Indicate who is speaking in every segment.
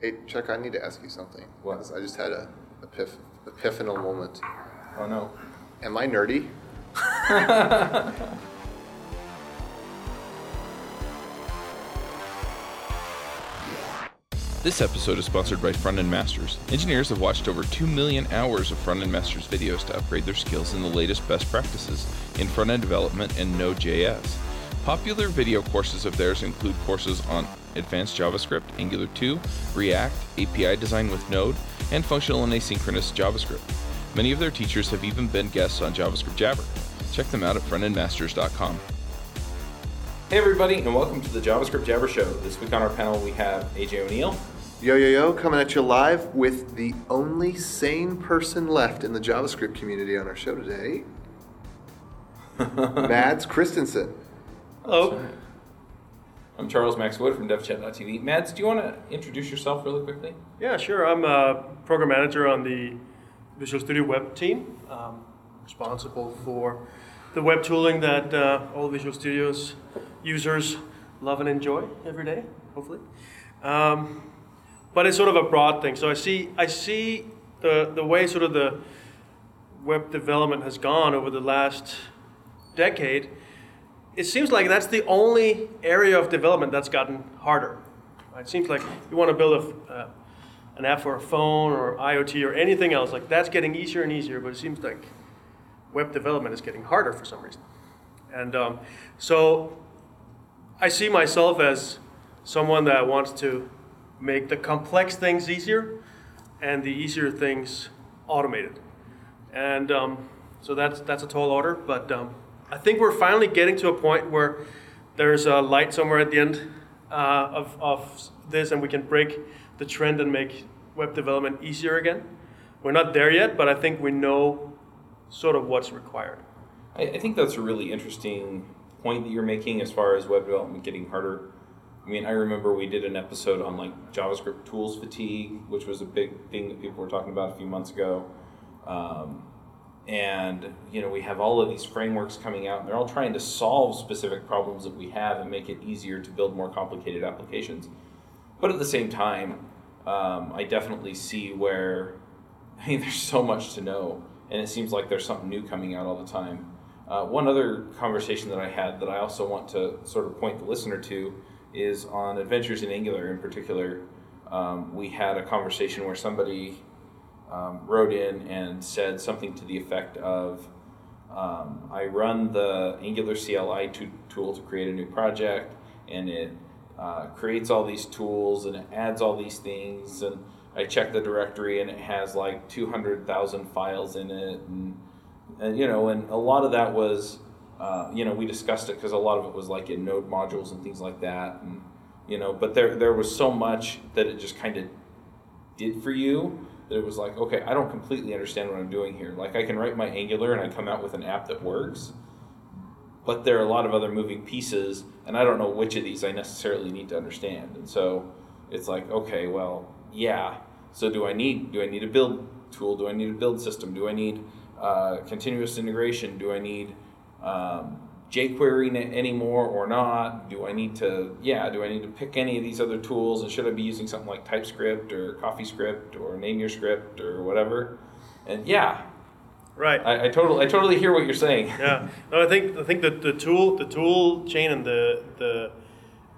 Speaker 1: Hey, Chuck, I need to ask you something.
Speaker 2: What?
Speaker 1: I just had a epiph- epiphanal moment.
Speaker 2: Oh no.
Speaker 1: Am I nerdy?
Speaker 3: This episode is sponsored by Front End Masters. Engineers have watched over 2 million hours of Front End Masters videos to upgrade their skills in the latest best practices in front end development and Node.js. Popular video courses of theirs include courses on advanced JavaScript, Angular 2, React, API design with Node, and functional and asynchronous JavaScript. Many of their teachers have even been guests on JavaScript Jabber. Check them out at frontendmasters.com.
Speaker 2: Hey everybody, and welcome to the JavaScript Jabber Show. This week on our panel we have AJ O'Neill.
Speaker 1: Yo, yo, yo, coming at you live with the only sane person left in the JavaScript community on our show today, Mads Kristensen.
Speaker 2: Hello. I'm Charles Max Wood from DevChat.tv. Mads, do you want to introduce yourself really quickly?
Speaker 4: Yeah, sure. I'm a program manager on the Visual Studio Web team. Um, responsible for the web tooling that uh, all Visual Studios users love and enjoy every day, hopefully. Um, but it's sort of a broad thing. So I see, I see the, the way sort of the web development has gone over the last decade. It seems like that's the only area of development that's gotten harder. It seems like you want to build a, uh, an app for a phone or IoT or anything else, like that's getting easier and easier, but it seems like web development is getting harder for some reason. And um, so I see myself as someone that wants to make the complex things easier and the easier things automated. And um, so that's, that's a tall order, but um, I think we're finally getting to a point where there's a light somewhere at the end uh, of, of this and we can break the trend and make web development easier again. We're not there yet, but I think we know sort of what's required.
Speaker 2: I, I think that's a really interesting point that you're making as far as web development getting harder. I mean, I remember we did an episode on like JavaScript tools fatigue, which was a big thing that people were talking about a few months ago. Um, and you know, we have all of these frameworks coming out, and they're all trying to solve specific problems that we have and make it easier to build more complicated applications. But at the same time, um, I definitely see where I mean, there's so much to know, and it seems like there's something new coming out all the time. Uh, one other conversation that I had that I also want to sort of point the listener to is on Adventures in Angular in particular. Um, we had a conversation where somebody um, wrote in and said something to the effect of um, I run the Angular CLI to, tool to create a new project, and it uh, creates all these tools and it adds all these things. And I check the directory, and it has like 200,000 files in it. And, and, you know, and a lot of that was, uh, you know, we discussed it because a lot of it was like in node modules and things like that. And, you know, but there, there was so much that it just kind of did for you that it was like, okay, I don't completely understand what I'm doing here. Like I can write my Angular and I come out with an app that works, but there are a lot of other moving pieces, and I don't know which of these I necessarily need to understand. And so it's like, okay, well, yeah. So do I need do I need a build tool? Do I need a build system? Do I need uh, continuous integration? Do I need um, jQuery anymore or not? Do I need to, yeah, do I need to pick any of these other tools? And should I be using something like TypeScript or CoffeeScript or Name Your Script or whatever? And yeah,
Speaker 4: Right.
Speaker 2: I, I totally, I totally hear what you're saying.
Speaker 4: yeah. No, I think I think that the tool the tool chain and the the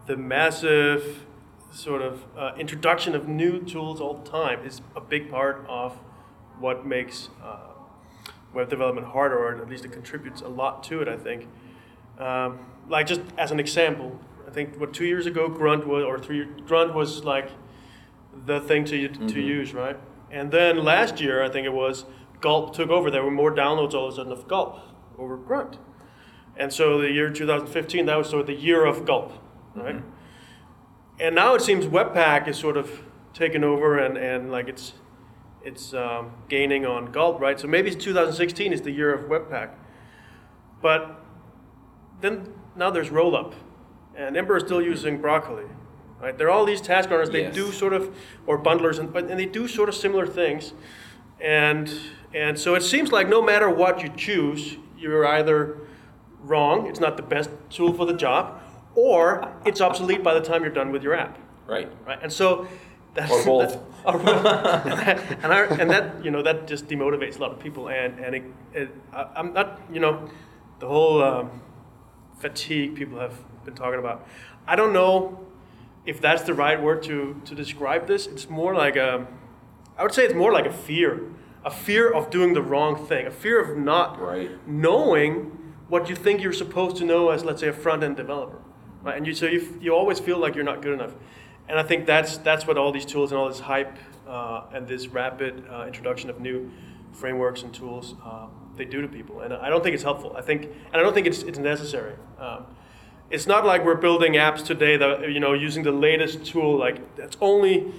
Speaker 4: the massive sort of uh, introduction of new tools all the time is a big part of what makes uh, web development harder, or at least it contributes a lot to it. I think. Um, like just as an example, I think what two years ago Grunt was, or three Grunt was like the thing to to
Speaker 2: Mhm.
Speaker 4: use, right? And then last year, I think it was Gulp took over. There were more downloads all of a sudden of Gulp over Grunt, and so the year 2015 that was sort of the year of Gulp, right?
Speaker 2: Mhm.
Speaker 4: And now it seems Webpack is sort of taken over and, and like it's it's um, gaining on Gulp, right? So maybe 2016 is the year of Webpack, but then now there's Rollup, and Ember is still using Broccoli, right? There are all these task runners. They
Speaker 2: Yes.
Speaker 4: do sort of or bundlers, and and they do sort of similar things, and and so it seems like no matter what you choose, you're either wrong. It's not the best tool for the job, or it's obsolete by the time you're done with your app
Speaker 2: Right.
Speaker 4: right? And so That's,
Speaker 2: Or both.
Speaker 4: that- both. and, I, and that you know that just demotivates a lot of people, and and it, it, I, I'm not you know the whole um, fatigue people have been talking about. I don't know if that's the right word to to describe this. It's more like a, I would say it's more like a fear, a fear of doing the wrong thing, a fear of not
Speaker 2: Right.
Speaker 4: knowing what you think you're supposed to know as let's say a front end developer, right? And you so you you always feel like you're not good enough, and I think that's that's what all these tools and all this hype uh, and this rapid uh, introduction of new frameworks and tools uh, they do to people, and I don't think it's helpful. I think and I don't think it's it's necessary. Um, it's not like we're building apps today that you know using the latest tool like that's only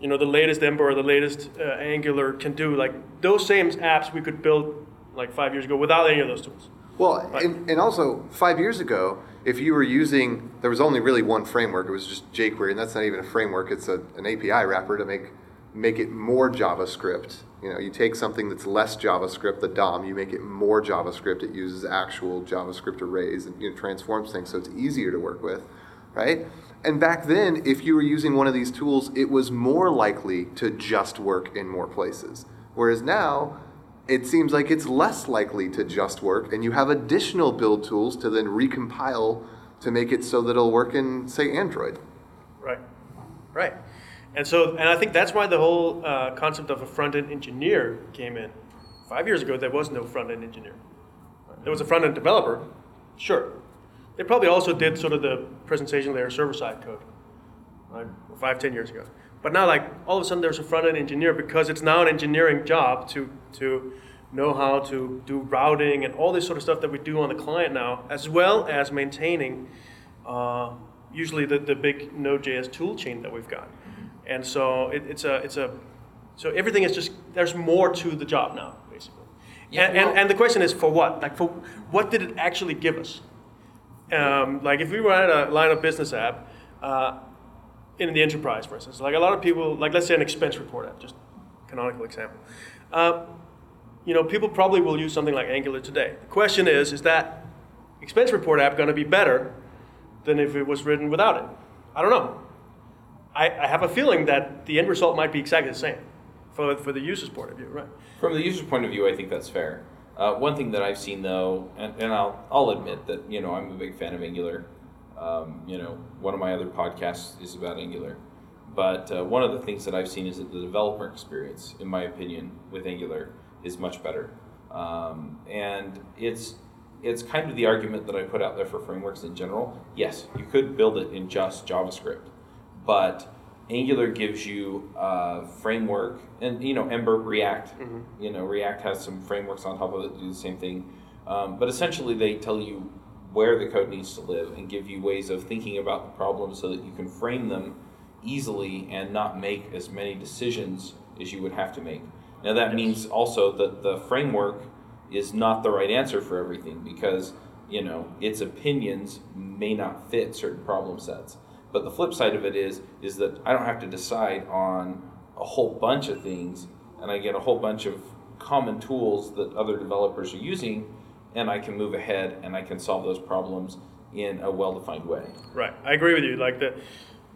Speaker 4: you know the latest Ember or the latest uh, Angular can do. Like those same apps we could build like five years ago without any of those tools.
Speaker 1: Well,
Speaker 4: Right.
Speaker 1: and, and also five years ago, if you were using, there was only really one framework. It was just jQuery, and that's not even a framework. It's a, an API wrapper to make make it more JavaScript. You know, you take something that's less JavaScript, the DOM, you make it more JavaScript. It uses actual JavaScript arrays and you know, transforms things, so it's easier to work with, right? And back then, if you were using one of these tools, it was more likely to just work in more places. Whereas now, it seems like it's less likely to just work, and you have additional build tools to then recompile to make it so that it'll work in, say, Android.
Speaker 4: Right, right. And so, and I think that's why the whole uh, concept of a front end engineer came in. Five years ago, there was no front end engineer. There was a front end developer, sure. They probably also did sort of the presentation layer server side code, right? Five, ten years ago. But now, like all of a sudden, there's a front end engineer because it's now an engineering job to to know how to do routing and all this sort of stuff that we do on the client now, as well as maintaining uh, usually the, the big Node.js tool chain that we've got. And so it, it's a it's a so everything is just there's more to the job now, basically.
Speaker 2: Yeah,
Speaker 4: and,
Speaker 2: well-
Speaker 4: and and the question is for what? Like for what did it actually give us? Um, like if we write a line of business app uh, in the enterprise, for instance, like a lot of people, like let's say an expense report app, just canonical example. Uh, you know, people probably will use something like Angular today. The question is, is that expense report app going to be better than if it was written without it? I don't know. I, I have a feeling that the end result might be exactly the same for, for the user's point of view, right?
Speaker 2: From the user's point of view, I think that's fair. Uh, one thing that I've seen though, and, and I'll, I'll admit that, you know, I'm a big fan of Angular. Um, you know, one of my other podcasts is about Angular. But uh, one of the things that I've seen is that the developer experience, in my opinion, with Angular is much better. Um, and it's it's kind of the argument that I put out there for frameworks in general. Yes, you could build it in just JavaScript, but Angular gives you a framework, and you know Ember, React. You know React has some frameworks on top of it that do the same thing, um, but essentially they tell you where the code needs to live and give you ways of thinking about the problems so that you can frame them easily and not make as many decisions as you would have to make. Now that means also that the framework is not the right answer for everything because you know its opinions may not fit certain problem sets. But the flip side of it is is that I don't have to decide on a whole bunch of things and I get a whole bunch of common tools that other developers are using and I can move ahead and I can solve those problems in a well-defined way.
Speaker 4: Right, I agree with you. Like the,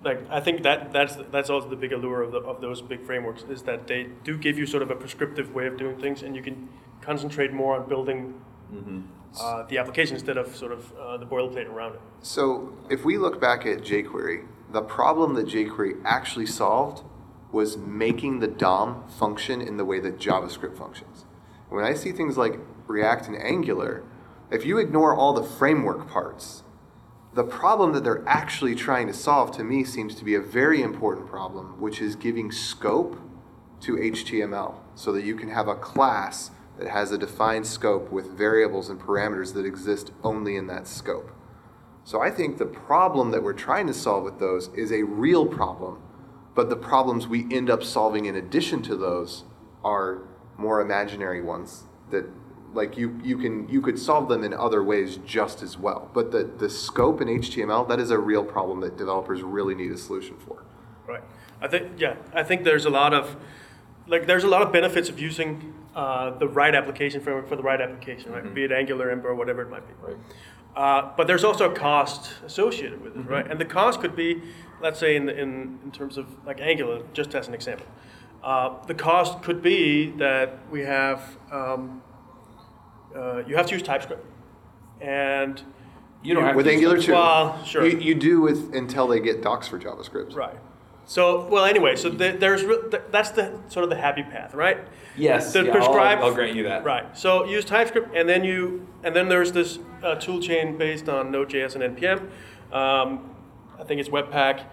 Speaker 4: like I think that that's that's also the big allure of the, of those big frameworks is that they do give you sort of a prescriptive way of doing things, and you can concentrate more on building mm-hmm. Uh, the application instead of sort of uh, the boilerplate around it.
Speaker 1: So if we look back at jQuery, the problem that jQuery actually solved was making the DOM function in the way that JavaScript functions. When I see things like React and Angular, if you ignore all the framework parts, the problem that they're actually trying to solve to me seems to be a very important problem, which is giving scope to HTML so that you can have a class that has a defined scope with variables and parameters that exist only in that scope. So I think the problem that we're trying to solve with those is a real problem, but the problems we end up solving in addition to those are more imaginary ones that like you, you can you could solve them in other ways just as well. But the, the scope in HTML, that is a real problem that developers really need a solution for.
Speaker 4: Right. I think yeah. I think there's a lot of like there's a lot of benefits of using uh, the right application framework for the right application, right? Be it Angular, Ember, whatever it might be.
Speaker 2: Right.
Speaker 4: Uh, but there's also a cost associated with it, right? And the cost could be, let's say, in, the, in, in terms of like Angular, just as an example. Uh, the cost could be that we have, um, uh, you have to use TypeScript. And
Speaker 2: You don't have
Speaker 1: With
Speaker 2: to
Speaker 1: Angular 2.
Speaker 4: Well, sure.
Speaker 1: You, you do with until they get docs for JavaScript.
Speaker 4: Right. So, well, anyway, so the, there's re- th- that's the sort of the happy path, right?
Speaker 2: Yes,
Speaker 4: The
Speaker 2: yeah, I'll- I'll grant you that.
Speaker 4: Right. So use TypeScript, and then you, and then there's this uh, tool chain based on Node.js and npm. Um, I think it's Webpack,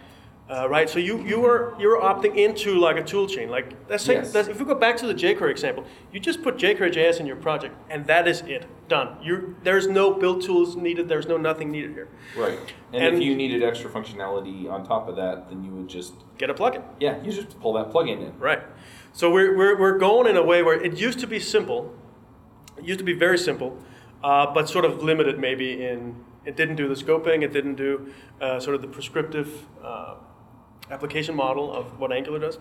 Speaker 4: uh, right? So you you are you're opting into like a tool chain. Like let's say
Speaker 2: Yes.
Speaker 4: let's, if we go back to the jQuery example, you just put jQuery.js in your project, and that is it. Done. You there's no build tools needed. There's no nothing needed here.
Speaker 2: Right. And,
Speaker 4: And-
Speaker 2: if you needed extra functionality on top of that, then you would just
Speaker 4: Get a plugin.
Speaker 2: yeah, you just pull that plugin in.
Speaker 4: Right. So we're, we're, we're going in a way where it used to be simple. It used to be very simple, uh, but sort of limited maybe in, it didn't do the scoping, it didn't do uh, sort of the prescriptive uh, application model of what Angular does.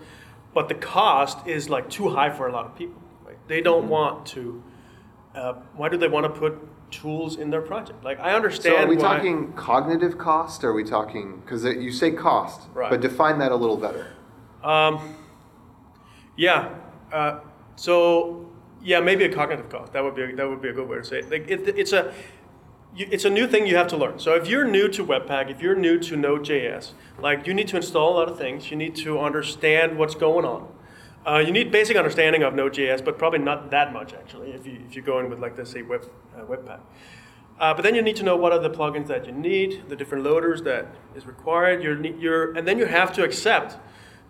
Speaker 4: But the cost is like too high for a lot of people. Right? They don't want to, uh, why do they want to put tools in their project? Like I understand
Speaker 1: So are we talking cognitive cost? Or are we talking because you say cost,
Speaker 4: Right.
Speaker 1: but define that a little better.
Speaker 4: Um, yeah. Uh, so yeah, maybe a cognitive cost. That would be a, that would be a good way to say it. Like it, it's a it's a new thing you have to learn. So if you're new to Webpack, if you're new to Node.js, like you need to install a lot of things. You need to understand what's going on. Uh, you need basic understanding of Node.js, but probably not that much actually. If you if you go in with like let's say Web uh, Webpack. Uh, but then you need to know what are the plugins that you need, the different loaders that is required. You're, you're, and then you have to accept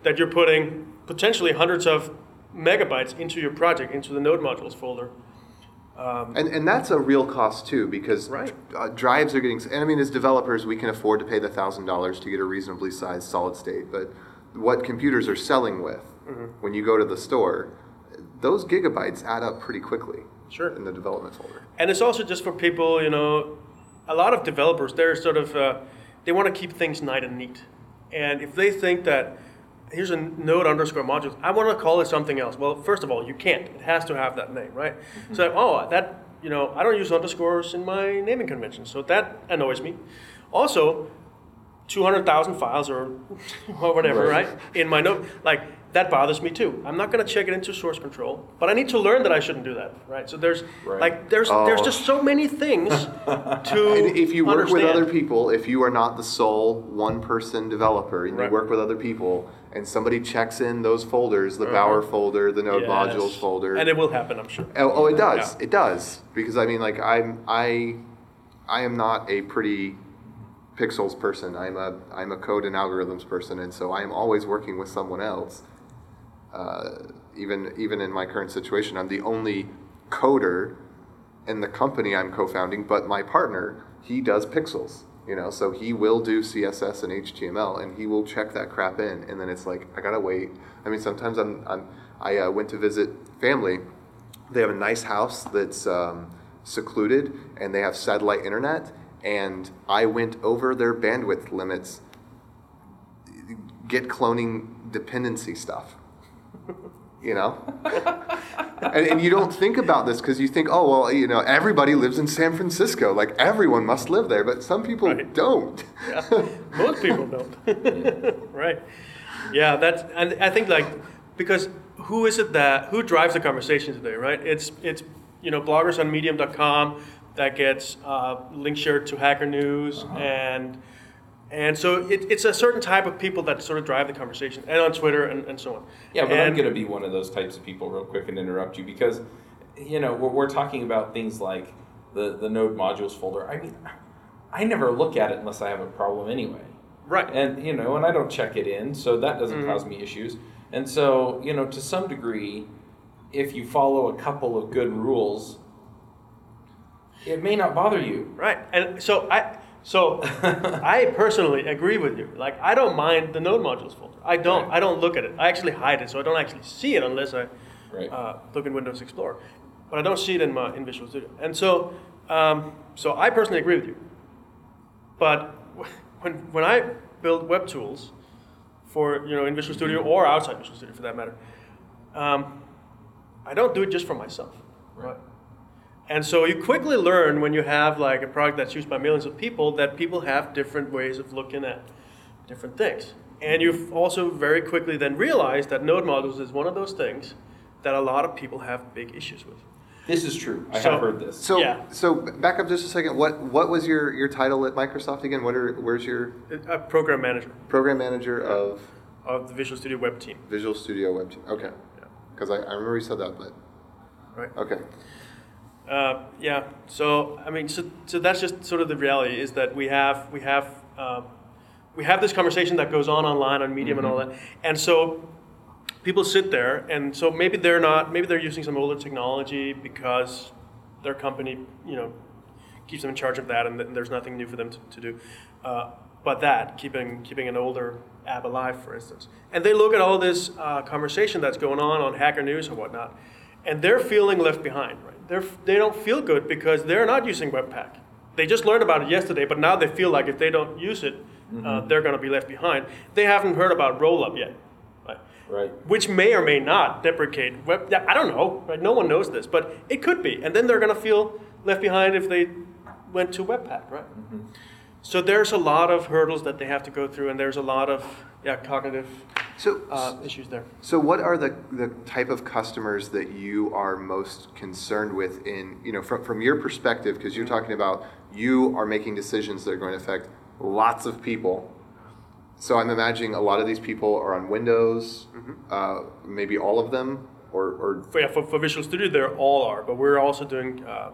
Speaker 4: that you're putting potentially hundreds of megabytes into your project, into the node modules folder. Um,
Speaker 1: And, and that's a real cost too, because
Speaker 4: Right.
Speaker 1: uh, drives are getting. And I mean, as developers, we can afford to pay the thousand dollars to get a reasonably sized solid state. But what computers are selling with,
Speaker 4: Mm-hmm.
Speaker 1: when you go to the store, those gigabytes add up pretty quickly.
Speaker 4: Sure.
Speaker 1: In the development folder.
Speaker 4: and it's also just for people, you know, a lot of developers, they're sort of, uh, they want to keep things nice and neat. And if they think that, here's a node underscore module, I want to call it something else. Well, first of all, you can't. It has to have that name, right? Mm-hmm. So, oh, that, you know, I don't use underscores in my naming convention, so that annoys me. Also, 200,000 files or, or whatever,
Speaker 2: Right.
Speaker 4: right. In my note, like that bothers me too. I'm not going to check it into source control, but I need to learn that I shouldn't do that, right? So there's
Speaker 2: Right.
Speaker 4: like there's there's
Speaker 1: Oh.
Speaker 4: just so many things to
Speaker 1: And if you work with other people, if you are not the sole one person developer and
Speaker 4: Right.
Speaker 1: you work with other people and somebody checks in those folders, the Bower folder, the Node
Speaker 4: Uh-huh. Yes.
Speaker 1: modules folder.
Speaker 4: and it will happen, I'm sure.
Speaker 1: Oh, oh, it does. It does because I mean, like I'm I, I am not a pretty pixels person. I'm a I'm a code and algorithms person, and so I am always working with someone else. Uh, even even in my current situation, I'm the only coder in the company I'm co-founding, but my partner he does pixels. You know, so he will do CSS and HTML, and he will check that crap in, and then it's like I gotta wait. I mean, sometimes I'm, I'm I uh, went to visit family. They have a nice house that's um, secluded, and they have satellite internet. And I went over their bandwidth limits. Git cloning dependency stuff. You know, and, and you don't think about this because you think, oh well, you know, everybody lives in San Francisco, like everyone must live there, but some people
Speaker 4: Right.
Speaker 1: don't.
Speaker 4: Yeah. Most people don't. right. Yeah, that's and I think like because who is it that who drives the conversation today, right? It's it's you know bloggers on medium.com that gets uh, link shared to Hacker News and and so it, it's a certain type of people that sort of drive the conversation and on Twitter and, and so on.
Speaker 2: Yeah, but I'm going to be one of those types of people, real quick, and interrupt you because, you know, we're, we're talking about things like the the node modules folder. I mean, I never look at it unless I have a problem anyway.
Speaker 4: Right.
Speaker 2: And you know, and I don't check it in, so that doesn't
Speaker 4: Mm-hmm.
Speaker 2: cause me issues. And so, you know, to some degree, if you follow a couple of good rules, it may not bother you.
Speaker 4: Right. And so I so I personally agree with you. Like I don't mind the node modules folder. I don't
Speaker 2: Right.
Speaker 4: I don't look at it. I actually hide it so I don't actually see it unless I
Speaker 2: Right.
Speaker 4: uh, look in Windows Explorer. But I don't see it in my in Visual Studio. And so um, so I personally agree with you. But when when I build web tools for you know in Visual Studio or outside Visual Studio for that matter, um, I don't do it just for myself.
Speaker 2: Right.
Speaker 4: And so you quickly learn when you have like a product that's used by millions of people that people have different ways of looking at different things. And you also very quickly then realize that node modules is one of those things that a lot of people have big issues with.
Speaker 2: This is true. I
Speaker 4: So-
Speaker 2: have heard this.
Speaker 1: So,
Speaker 4: Yeah.
Speaker 1: so back up just a second. What what was your, your title at Microsoft again? What are where's your
Speaker 4: A program manager
Speaker 1: program manager of
Speaker 4: of the Visual Studio Web team,
Speaker 1: Visual Studio Web Team? Okay,
Speaker 4: Yeah.
Speaker 1: because I, I remember you said that, but
Speaker 4: right?
Speaker 1: okay.
Speaker 4: Uh, yeah. So I mean, so, so that's just sort of the reality is that we have we have um, we have this conversation that goes on online on Medium and all that, and so people sit there, and so maybe they're not maybe they're using some older technology because their company you know keeps them in charge of that, and th- there's nothing new for them to, to do. Uh, but that keeping keeping an older app alive, for instance, and they look at all this uh, conversation that's going on on Hacker News and whatnot, and they're feeling left behind. Right? They're they don't feel good because they're not using Webpack. They just learned about it yesterday, but now they feel like if they don't use it, uh, they're going to be left behind. They haven't heard about Rollup yet. Right?
Speaker 2: right.
Speaker 4: which may or may not deprecate web. I don't know. Right? No one knows this, but it could be, and then they're going to feel left behind if they went to Webpack, right? So there's a lot of hurdles that they have to go through, and there's a lot of yeah cognitive
Speaker 1: So
Speaker 4: uh, issues there.
Speaker 1: So, what are the, the type of customers that you are most concerned with in, you know, from, from your perspective? Because you're talking about you are making decisions that are going to affect lots of people. So, I'm imagining a lot of these people are on Windows, uh, maybe all of them, or, or
Speaker 4: For, yeah, for, for Visual Studio, they all are, but we're also doing uh,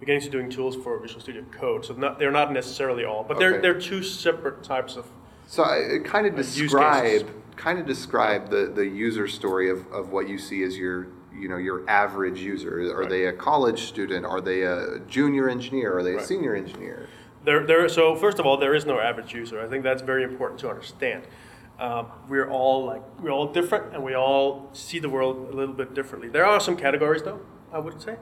Speaker 4: beginning to doing tools for Visual Studio Code. So not, they're not necessarily all, but they're
Speaker 1: Okay.
Speaker 4: they're two separate types of.
Speaker 1: so I, it kind of
Speaker 4: Uh,
Speaker 1: describe kind of describe the, the user story of, of what you see as your you know your average user. Are
Speaker 4: Right.
Speaker 1: they a college student? Are they a junior engineer? Are they a
Speaker 4: Right.
Speaker 1: senior engineer?
Speaker 4: There, there, so first of all, there is no average user. I think that's very important to understand. Um, we're all like we're all different, and we all see the world a little bit differently. There are some categories, though. I would say.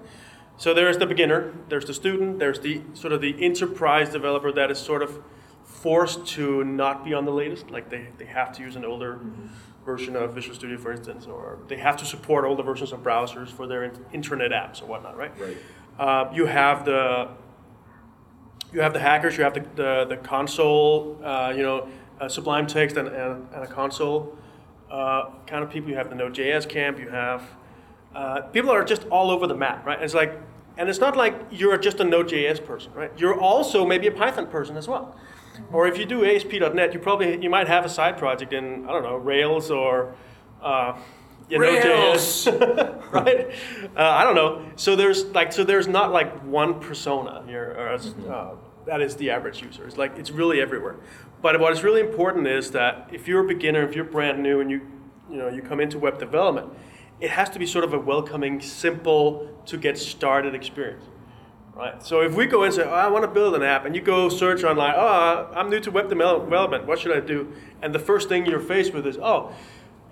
Speaker 4: So there's the beginner, there's the student, there's the sort of the enterprise developer that is sort of forced to not be on the latest, like they, they have to use an older version of Visual Studio, for instance, or they have to support older versions of browsers for their in- intranet apps or whatnot, right?
Speaker 2: Right.
Speaker 4: Uh, you have the you have the hackers, you have the, the, the console, uh, you know, uh, Sublime Text and, and, and a console uh, kind of people. You have the Node.js camp. You have uh, people are just all over the map, right? It's like, and it's not like you're just a Node.js person, right? You're also maybe a Python person as well. Or if you do ASP.NET, you probably you might have a side project in I don't know Rails or uh, you know,
Speaker 2: Rails!
Speaker 4: Node.js, right? Uh, I don't know. So there's like so there's not like one persona here, or as, uh, that is the average user. It's like it's really everywhere. But what is really important is that if you're a beginner, if you're brand new, and you you know you come into web development, it has to be sort of a welcoming, simple to get started experience. Right. So if we go and say, oh, I want to build an app, and you go search online, oh, I'm new to web development, what should I do? And the first thing you're faced with is, oh,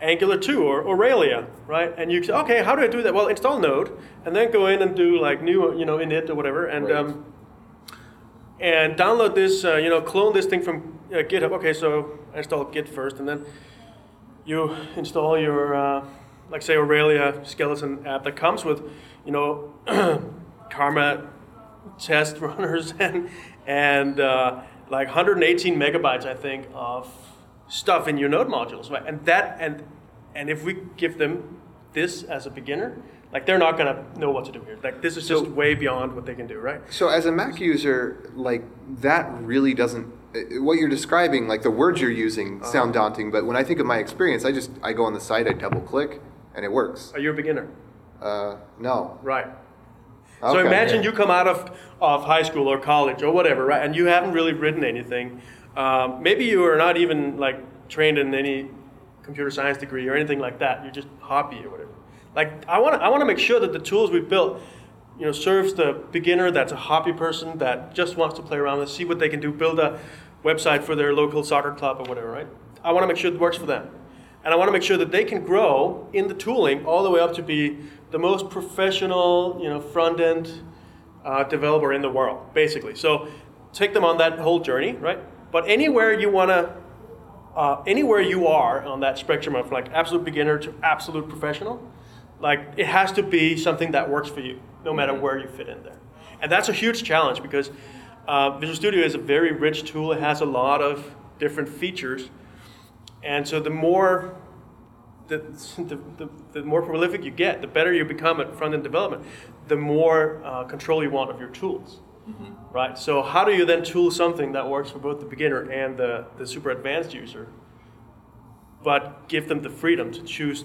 Speaker 4: Angular 2 or Aurelia, right? And you say, okay, how do I do that? Well, install Node, and then go in and do like new, you know, init or whatever, and
Speaker 2: Right.
Speaker 4: um, and download this, uh, you know, clone this thing from uh, GitHub. Okay, so I install Git first, and then you install your, uh, like say Aurelia skeleton app that comes with, you know, Karma test runners and and uh, like 118 megabytes, I think, of stuff in your node modules, right? And that and and if we give them this as a beginner, like they're not gonna know what to do here. Like this is just
Speaker 1: So-
Speaker 4: way beyond what they can do, right?
Speaker 1: So as a Mac user, like that really doesn't. uh, What you're describing, like the words you're using, sound daunting. But when I think of my experience, I just I go on the site, I double click, and it works.
Speaker 4: Are you a beginner?
Speaker 1: Uh, no.
Speaker 4: Right.
Speaker 1: Okay.
Speaker 4: So imagine you come out of, of high school or college or whatever, right? And you haven't really written anything. Um, maybe you are not even like trained in any computer science degree or anything like that. You're just hobby or whatever. Like I want to I want to make sure that the tools we built, you know, serves the beginner that's a hobby person that just wants to play around and see what they can do, build a website for their local soccer club or whatever, right? I want to make sure it works for them. And I want to make sure that they can grow in the tooling all the way up to be the most professional, you know, front end uh, developer in the world, basically. So take them on that whole journey, right? But anywhere you want to, uh, anywhere you are on that spectrum of like absolute beginner to absolute professional, Like it has to be something that works for you, no matter
Speaker 2: Mm-hmm.
Speaker 4: where you fit in there. And that's a huge challenge because uh, Visual Studio is a very rich tool. It has a lot of different features, and so the more the, the, the, the more prolific you get, the better you become at front end development, the more uh, control you want of your tools. Right? So, how do you then tool something that works for both the beginner and the, the super advanced user, but give them the freedom to choose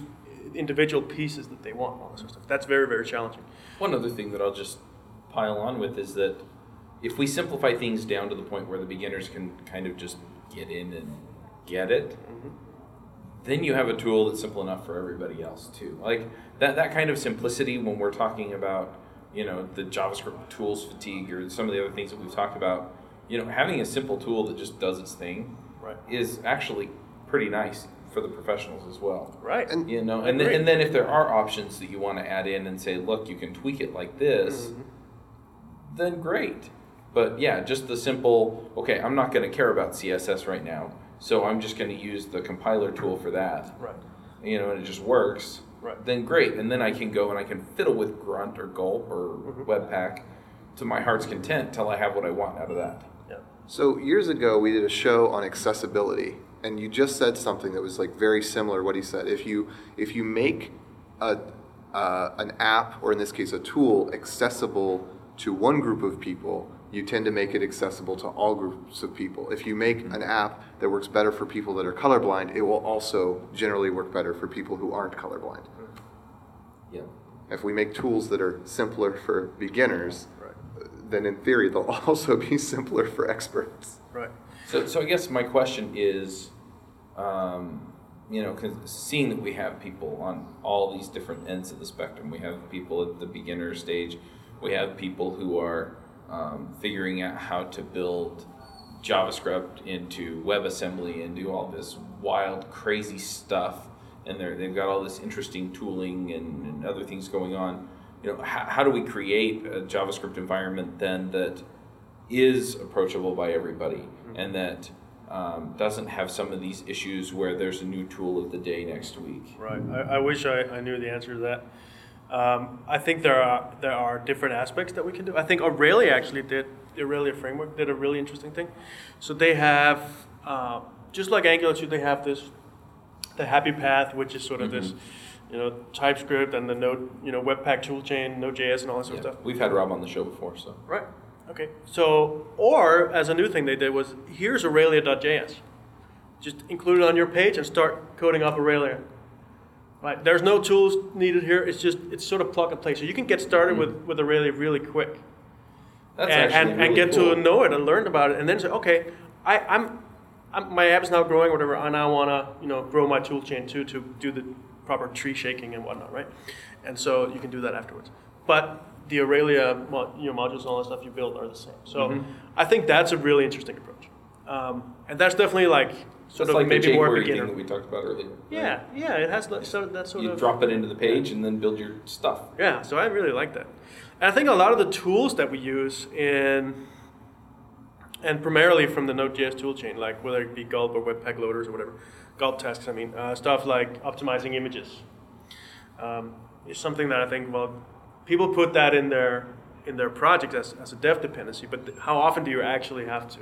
Speaker 4: individual pieces that they want, all this sort of stuff? That's very, very challenging.
Speaker 2: One other thing that I'll just pile on with is that if we simplify things down to the point where the beginners can kind of just get in and get it, then you have a tool that's simple enough for everybody else too. Like that, that kind of simplicity when we're talking about, you know, the JavaScript tools fatigue or some of the other things that we've talked about, you know, having a simple tool that just does its thing
Speaker 4: Right.
Speaker 2: is actually pretty nice for the professionals as well.
Speaker 4: Right.
Speaker 1: And-
Speaker 2: You know, and then, and then if there are options that you want to add in and say, look, you can tweak it like this,
Speaker 4: Mm-hmm.
Speaker 2: then great. But yeah, just the simple, okay, I'm not going to care about CSS right now, so I'm just going to use the compiler tool for that.
Speaker 4: right.
Speaker 2: You know, and it just works.
Speaker 4: Right.
Speaker 2: Then great, and then I can go and I can fiddle with Grunt or Gulp or
Speaker 4: Mm-hmm.
Speaker 2: Webpack to my heart's content till I have what I want out of that.
Speaker 4: Yeah.
Speaker 1: So years ago, we did a show on accessibility, and you just said something that was like very similar to what he said. If you if you make a uh, an app, or in this case, a tool, accessible to one group of people, you tend to make it accessible to all groups of people. If you make an app that works better for people that are colorblind, it will also generally work better for people who aren't colorblind.
Speaker 2: Yeah.
Speaker 1: If we make tools that are simpler for beginners,
Speaker 4: Right.
Speaker 1: then in theory they'll also be simpler for experts.
Speaker 4: Right.
Speaker 2: So, so I guess my question is, um, you know, 'cause seeing that we have people on all these different ends of the spectrum, we have people at the beginner stage, we have people who are um, figuring out how to build JavaScript into WebAssembly and do all this wild, crazy stuff, and they're, they've got all this interesting tooling and, and other things going on. You know, how, how do we create a JavaScript environment then that is approachable by everybody and that um, doesn't have some of these issues where there's a new tool of the day next week.
Speaker 4: Right. I, I wish I, I knew the answer to that. Um, I think there are there are different aspects that we can do. I think Aurelia actually did the Aurelia framework did a really interesting thing. So they have uh, just like Angular 2, they have this the happy path, which is sort of this you know TypeScript and the Node you know Webpack toolchain, Node.js, and all that sort
Speaker 2: Yeah.
Speaker 4: of stuff.
Speaker 2: We've had Rob on the show before, so
Speaker 4: Right. Okay. So, or as a new thing they did was here's Aurelia.js. Just include it on your page and start coding up Aurelia. Right. There's no tools needed here. It's just it's sort of plug and play. So you can get started with with Aurelia really quick
Speaker 2: that's
Speaker 4: and,
Speaker 2: actually
Speaker 4: and,
Speaker 2: really
Speaker 4: and get
Speaker 2: cool.
Speaker 4: to know it and learn about it, and then say, okay, I, I'm, I'm my app's now growing, whatever. and I now want to you know grow my tool chain too to do the proper tree shaking and whatnot, right? And so you can do that afterwards. But the Aurelia mo- you know, modules and all that stuff you build are the same. So
Speaker 2: Mm-hmm.
Speaker 4: I think that's a really interesting approach, um, and that's definitely like sort
Speaker 2: That's
Speaker 4: of
Speaker 2: like
Speaker 4: maybe
Speaker 2: the
Speaker 4: more
Speaker 2: jQuery
Speaker 4: beginner.
Speaker 2: thing that we talked about earlier.
Speaker 4: yeah, yeah, it has that sort of that sort
Speaker 2: You
Speaker 4: of
Speaker 2: drop it into the page and then build your stuff.
Speaker 4: yeah, so I really like that. And I think a lot of the tools that we use in, and primarily from the Node.js toolchain, like whether it be Gulp or Webpack loaders or whatever, Gulp tasks, I mean, uh, stuff like optimizing images, um, is something that I think, well, people put that in their in their project as, as a dev dependency, but th- how often do you actually have to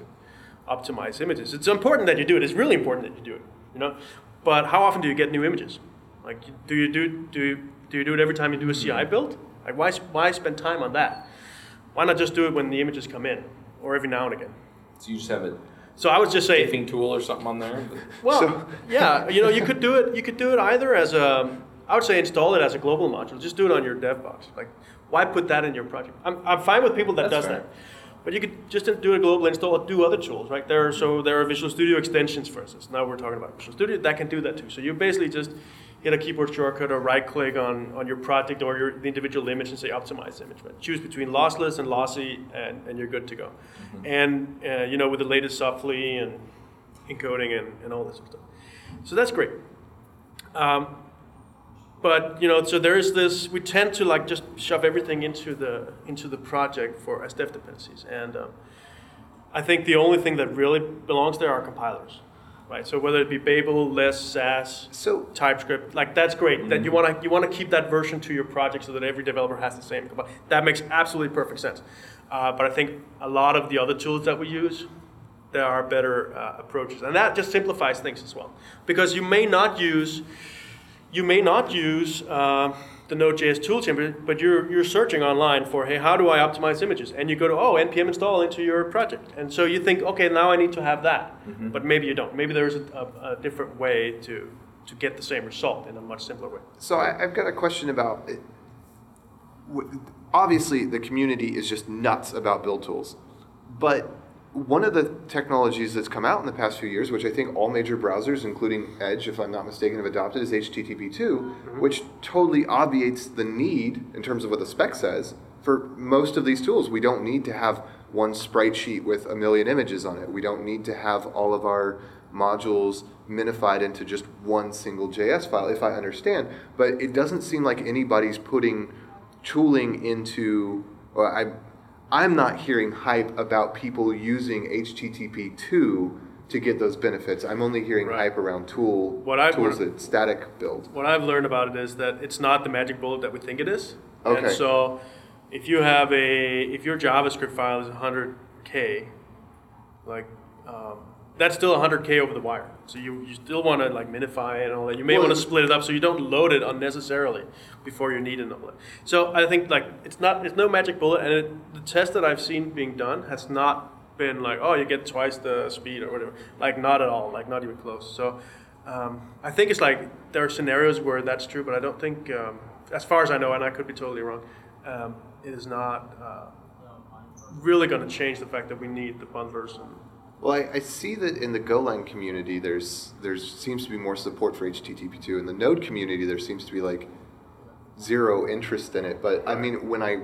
Speaker 4: optimize images? It's important that you do it. It's really important that you do it, you know. But how often do you get new images? Like, do you do do you, do you do it every time you do a CI mm-hmm. build? Like, why why spend time on that? Why not just do it when the images come in, or every now and again?
Speaker 2: So you just have a
Speaker 4: So I would just say,
Speaker 2: diffing tool or something on there.
Speaker 4: well,
Speaker 1: So-
Speaker 4: yeah, you know, you could do it. You could do it either as a, I would say, install it as a global module. Just do it on your dev box. Like, why put that in your project? I'm, I'm fine with people that
Speaker 2: That's
Speaker 4: does
Speaker 2: fair.
Speaker 4: that, but you could just do a global install. Do other tools, right? There, are, so there are Visual Studio extensions, for instance. Now we're talking about Visual Studio that can do that too. So you basically just hit a keyboard shortcut or right click on, on your project or your the individual image and say optimize image. Right? Choose between lossless and lossy, and, and you're good to go. And uh, you know with the latest softly and encoding and, and all this sort of stuff. So that's great. Um, but you know, so there is this. We tend to like just shove everything into the into the project for as dev dependencies, and um, I think the only thing that really belongs there are compilers. right? So whether it be Babel, Less, Sass,
Speaker 1: So
Speaker 4: TypeScript, like that's great. That you want to you want to keep that version to your project so that every developer has the same. compi- That makes absolutely perfect sense. Uh, but I think a lot of the other tools that we use, there are better uh, approaches, and that just simplifies things as well. Because you may not use you may not use uh, the Node.js toolchain, but- but you're, you're searching online for, hey, how do I optimize images? And you go to, oh, npm install into your project. And so you think, okay, now I need to have that. But maybe you don't. Maybe there's a, a, a different way to, to get the same result in a much simpler way.
Speaker 1: So I, I've got a question about. It. Obviously, the community is just nuts about build tools, but one of the technologies that's come out in the past few years, which I think all major browsers, including Edge, if I'm not mistaken, have adopted, is HTTP2, mm-hmm. which totally obviates the need, in terms of what the spec says, for most of these tools. We don't need to have one sprite sheet with a million images on it. We don't need to have all of our modules minified into just one single JS file, if I understand. But it doesn't seem like anybody's putting tooling into. Well, I, I'm not hearing hype about people using HTTP2 to get those benefits. I'm only hearing
Speaker 4: Right.
Speaker 1: hype around tool
Speaker 4: What I-
Speaker 1: tools
Speaker 4: what-
Speaker 1: that static build.
Speaker 4: What I've learned about it is that it's not the magic bullet that we think it is.
Speaker 1: Okay.
Speaker 4: And so if you have a, if your JavaScript file is 100K, like, um, that's still 100K over the wire. So you, you still want to like minify and all that. You may
Speaker 1: Well,
Speaker 4: want to split it up so you don't load it unnecessarily before you need it and all that. So I think like it's not, it's no magic bullet and it, the test that I've seen being done has not been like, oh, you get twice the speed or whatever. Like not at all, like not even close. So um, I think it's like there are scenarios where that's true, but I don't think, um, as far as I know, and I could be totally wrong, um, it is not uh, really going to change the fact that we need the bundlers. And,
Speaker 1: Well, I, I see that in the Golang community, there's there's seems to be more support for HTTP2. In the Node community, there seems to be like zero interest in it. But I mean, when I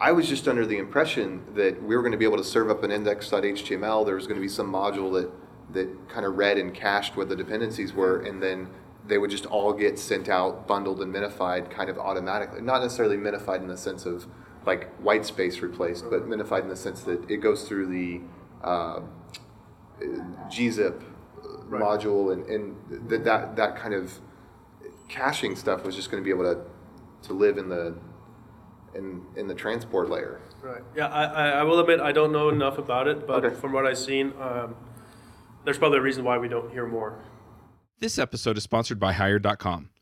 Speaker 1: I was just under the impression that we were going to be able to serve up an index.html. There was going to be some module that that kind of read and cached what the dependencies were, and then they would just all get sent out, bundled and minified, kind of automatically. Not necessarily minified in the sense of like white space replaced, but minified in the sense that it goes through the uh, gzip
Speaker 4: Right.
Speaker 1: module, and, and that, that that kind of caching stuff was just going to be able to to live in the in in the transport layer.
Speaker 4: right. Yeah, I, I, I will admit I don't know enough about it, but
Speaker 1: Okay.
Speaker 4: from what I've seen, um, there's probably a reason why we don't hear more.
Speaker 3: This episode is sponsored by Hired.com.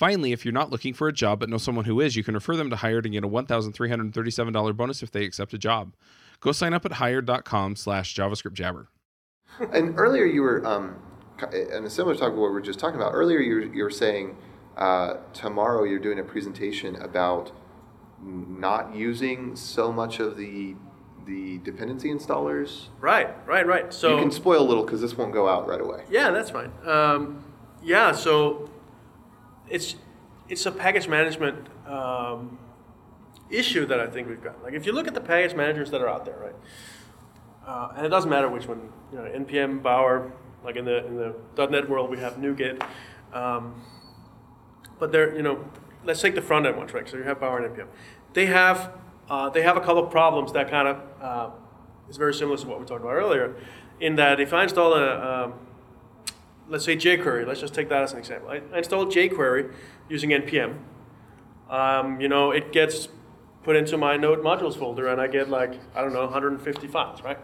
Speaker 3: Finally, if you're not looking for a job but know someone who is, you can refer them to Hired and get a $1,337 bonus if they accept a job. Go sign up at hired.com slash JavaScript Jabber.
Speaker 1: And earlier you were, um, and a similar talk to what we were just talking about. Earlier you were, you were saying uh, tomorrow you're doing a presentation about not using so much of the the dependency installers.
Speaker 4: Right, right, right. So
Speaker 1: you can spoil a little because this won't go out right away.
Speaker 4: Yeah, that's fine. Um, yeah, so it's it's a package management um, issue that I think we've got. Like if you look at the package managers that are out there, right, uh, and it doesn't matter which one, you know, npm, Bower, like in the in the .NET world, we have NuGet, um, but they're you know, let's take the front end ones, right? So you have Bower and npm. They have uh, they have a couple of problems that kind of uh, is very similar to what we talked about earlier, in that if I install a um, let's say jQuery, let's just take that as an example. I, I install jQuery using npm. Um, you know, it gets put into my node modules folder and I get like, I don't know, 150 files, right?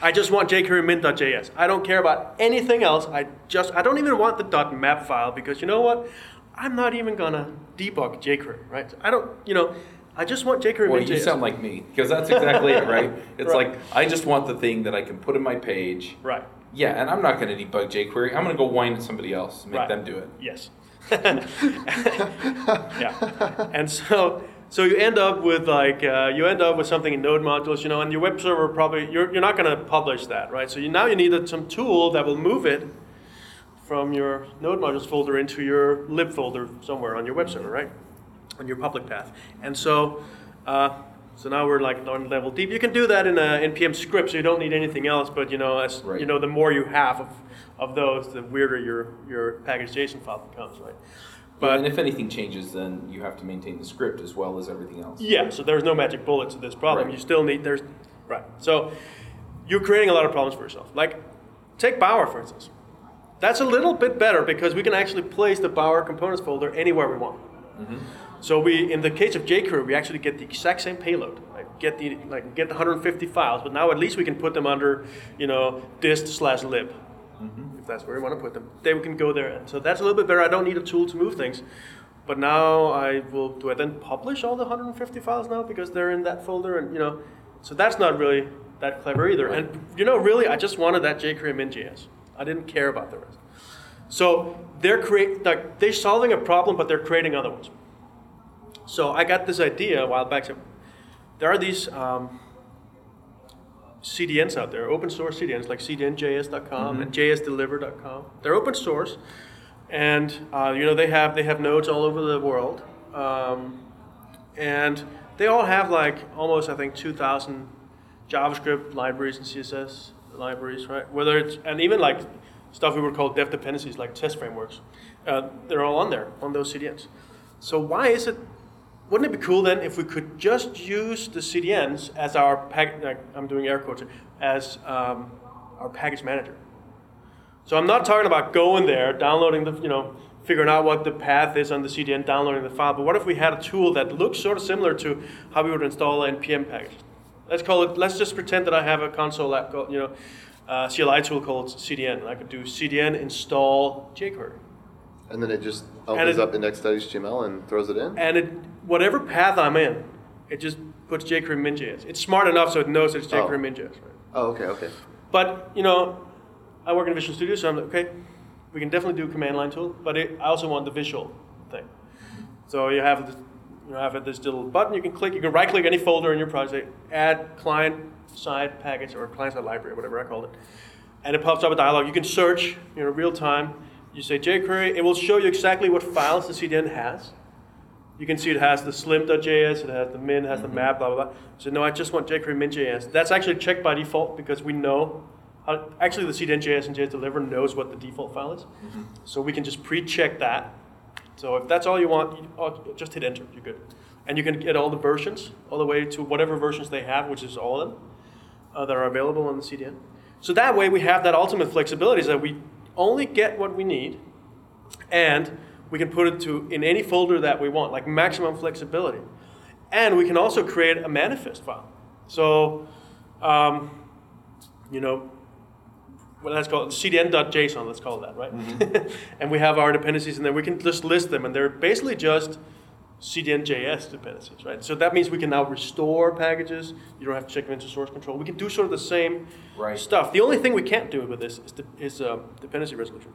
Speaker 4: I just want jQuery min.js. I don't care about anything else. I just, I don't even want the .map file because you know what? I'm not even gonna debug jQuery, right? I don't, you know, I just want jQuery
Speaker 2: Well, you sound like me because that's exactly it, right? It's
Speaker 4: Right.
Speaker 2: like I just want the thing that I can put in my page.
Speaker 4: Right.
Speaker 2: Yeah, and I'm not going to debug jQuery. I'm going to go whine at somebody else, make
Speaker 4: Right.
Speaker 2: them do it.
Speaker 4: Yes. yeah. And so so you end up with like uh, you end up with something in node modules, you know, and your web server probably you're, you're not going to publish that, right? So you, now you need some tool that will move it from your node modules folder into your lib folder somewhere on your web server, right? On your public path. And so, uh, so now we're like on level deep. You can do that in uh, a npm script, so you don't need anything else. But you know, as
Speaker 2: Right.
Speaker 4: you know, the more you have of, of those, the weirder your your package JSON file becomes, right?
Speaker 2: But and if anything changes, then you have to maintain the script as well as everything else.
Speaker 4: Yeah, so there's no magic bullet to this problem.
Speaker 2: Right.
Speaker 4: You still need there's right. So you're creating a lot of problems for yourself. Like take Bower for instance. That's a little bit better because we can actually place the Bower components folder anywhere we want. Mm-hmm. So we, in the case of jQuery, we actually get the exact same payload. Like get the like get the 150 files, but now at least we can put them under, you know, dist slash lib, mm-hmm. if that's where we want to put them. Then we can go there, and so that's a little bit better. I don't need a tool to move things. But now I will. Do I then publish all the 150 files now because they're in that folder, and you know, so that's not really that clever either. And you know, really, I just wanted that jQuery min.js. I didn't care about the rest. So they're create like they're solving a problem, but they're creating other ones. So I got this idea a while back. So there are these um, CDNs out there, open source CDNs like CDNJS.com and jsDelivr.com. They're open source, and uh, you know they have they have nodes all over the world, um, and they all have like almost I think 2,000 JavaScript libraries and CSS libraries, right? Whether it's and even like stuff we would call dev dependencies like test frameworks, uh, they're all on there on those CDNs. So why is it wouldn't it be cool then if we could just use the CDNs as our pack? Like I'm doing air quotes as um, our package manager. So I'm not talking about going there, downloading the, you know, figuring out what the path is on the CDN, downloading the file. But what if we had a tool that looks sort of similar to how we would install an npm package? Let's call it. Let's just pretend that I have a console app, called, you know, uh, CLI tool called CDN. I could do CDN install jQuery.
Speaker 1: And then it just opens
Speaker 4: it-
Speaker 1: up index.html and throws it in?
Speaker 4: and it whatever path I'm in, it just puts jQuery min.js. It's smart enough so it knows it's jQuery
Speaker 1: Oh.
Speaker 4: min.js. Right?
Speaker 1: Oh, okay, okay.
Speaker 4: But you know, I work in Visual Studio, so I'm like, okay, we can definitely do a command line tool, but it, I also want the visual thing. So you have this, you know, have this little button you can click. You can right click any folder in your project, add client side package or client side library, whatever I call it, and it pops up a dialog. You can search, you know, real time. You say jQuery, it will show you exactly what files the CDN has. You can see it has the slim.js, it has the min, it has the map, blah, blah, blah. So no, I just want jQuery min.js. That's actually checked by default because we know, how, actually the CDN.js and jsDelivr knows what the default file is. So we can just pre-check that. So if that's all you want, you, oh, just hit enter, you're good. And you can get all the versions, all the way to whatever versions they have, which is all of them, uh, that are available on the CDN. So that way we have that ultimate flexibility so that we only get what we need and we can put it to in any folder that we want, like maximum flexibility. And we can also create a manifest file. So, um, you know, well, let's call it cdn.json, let's call it that, right? and we have our dependencies and then We can just list them, and they're basically just CDN.js dependencies, right? So that means we can now restore packages. You don't have to check them into source control. We can do sort of the same
Speaker 2: Right.
Speaker 4: stuff. The only thing we can't do with this is, de- is uh, dependency resolution.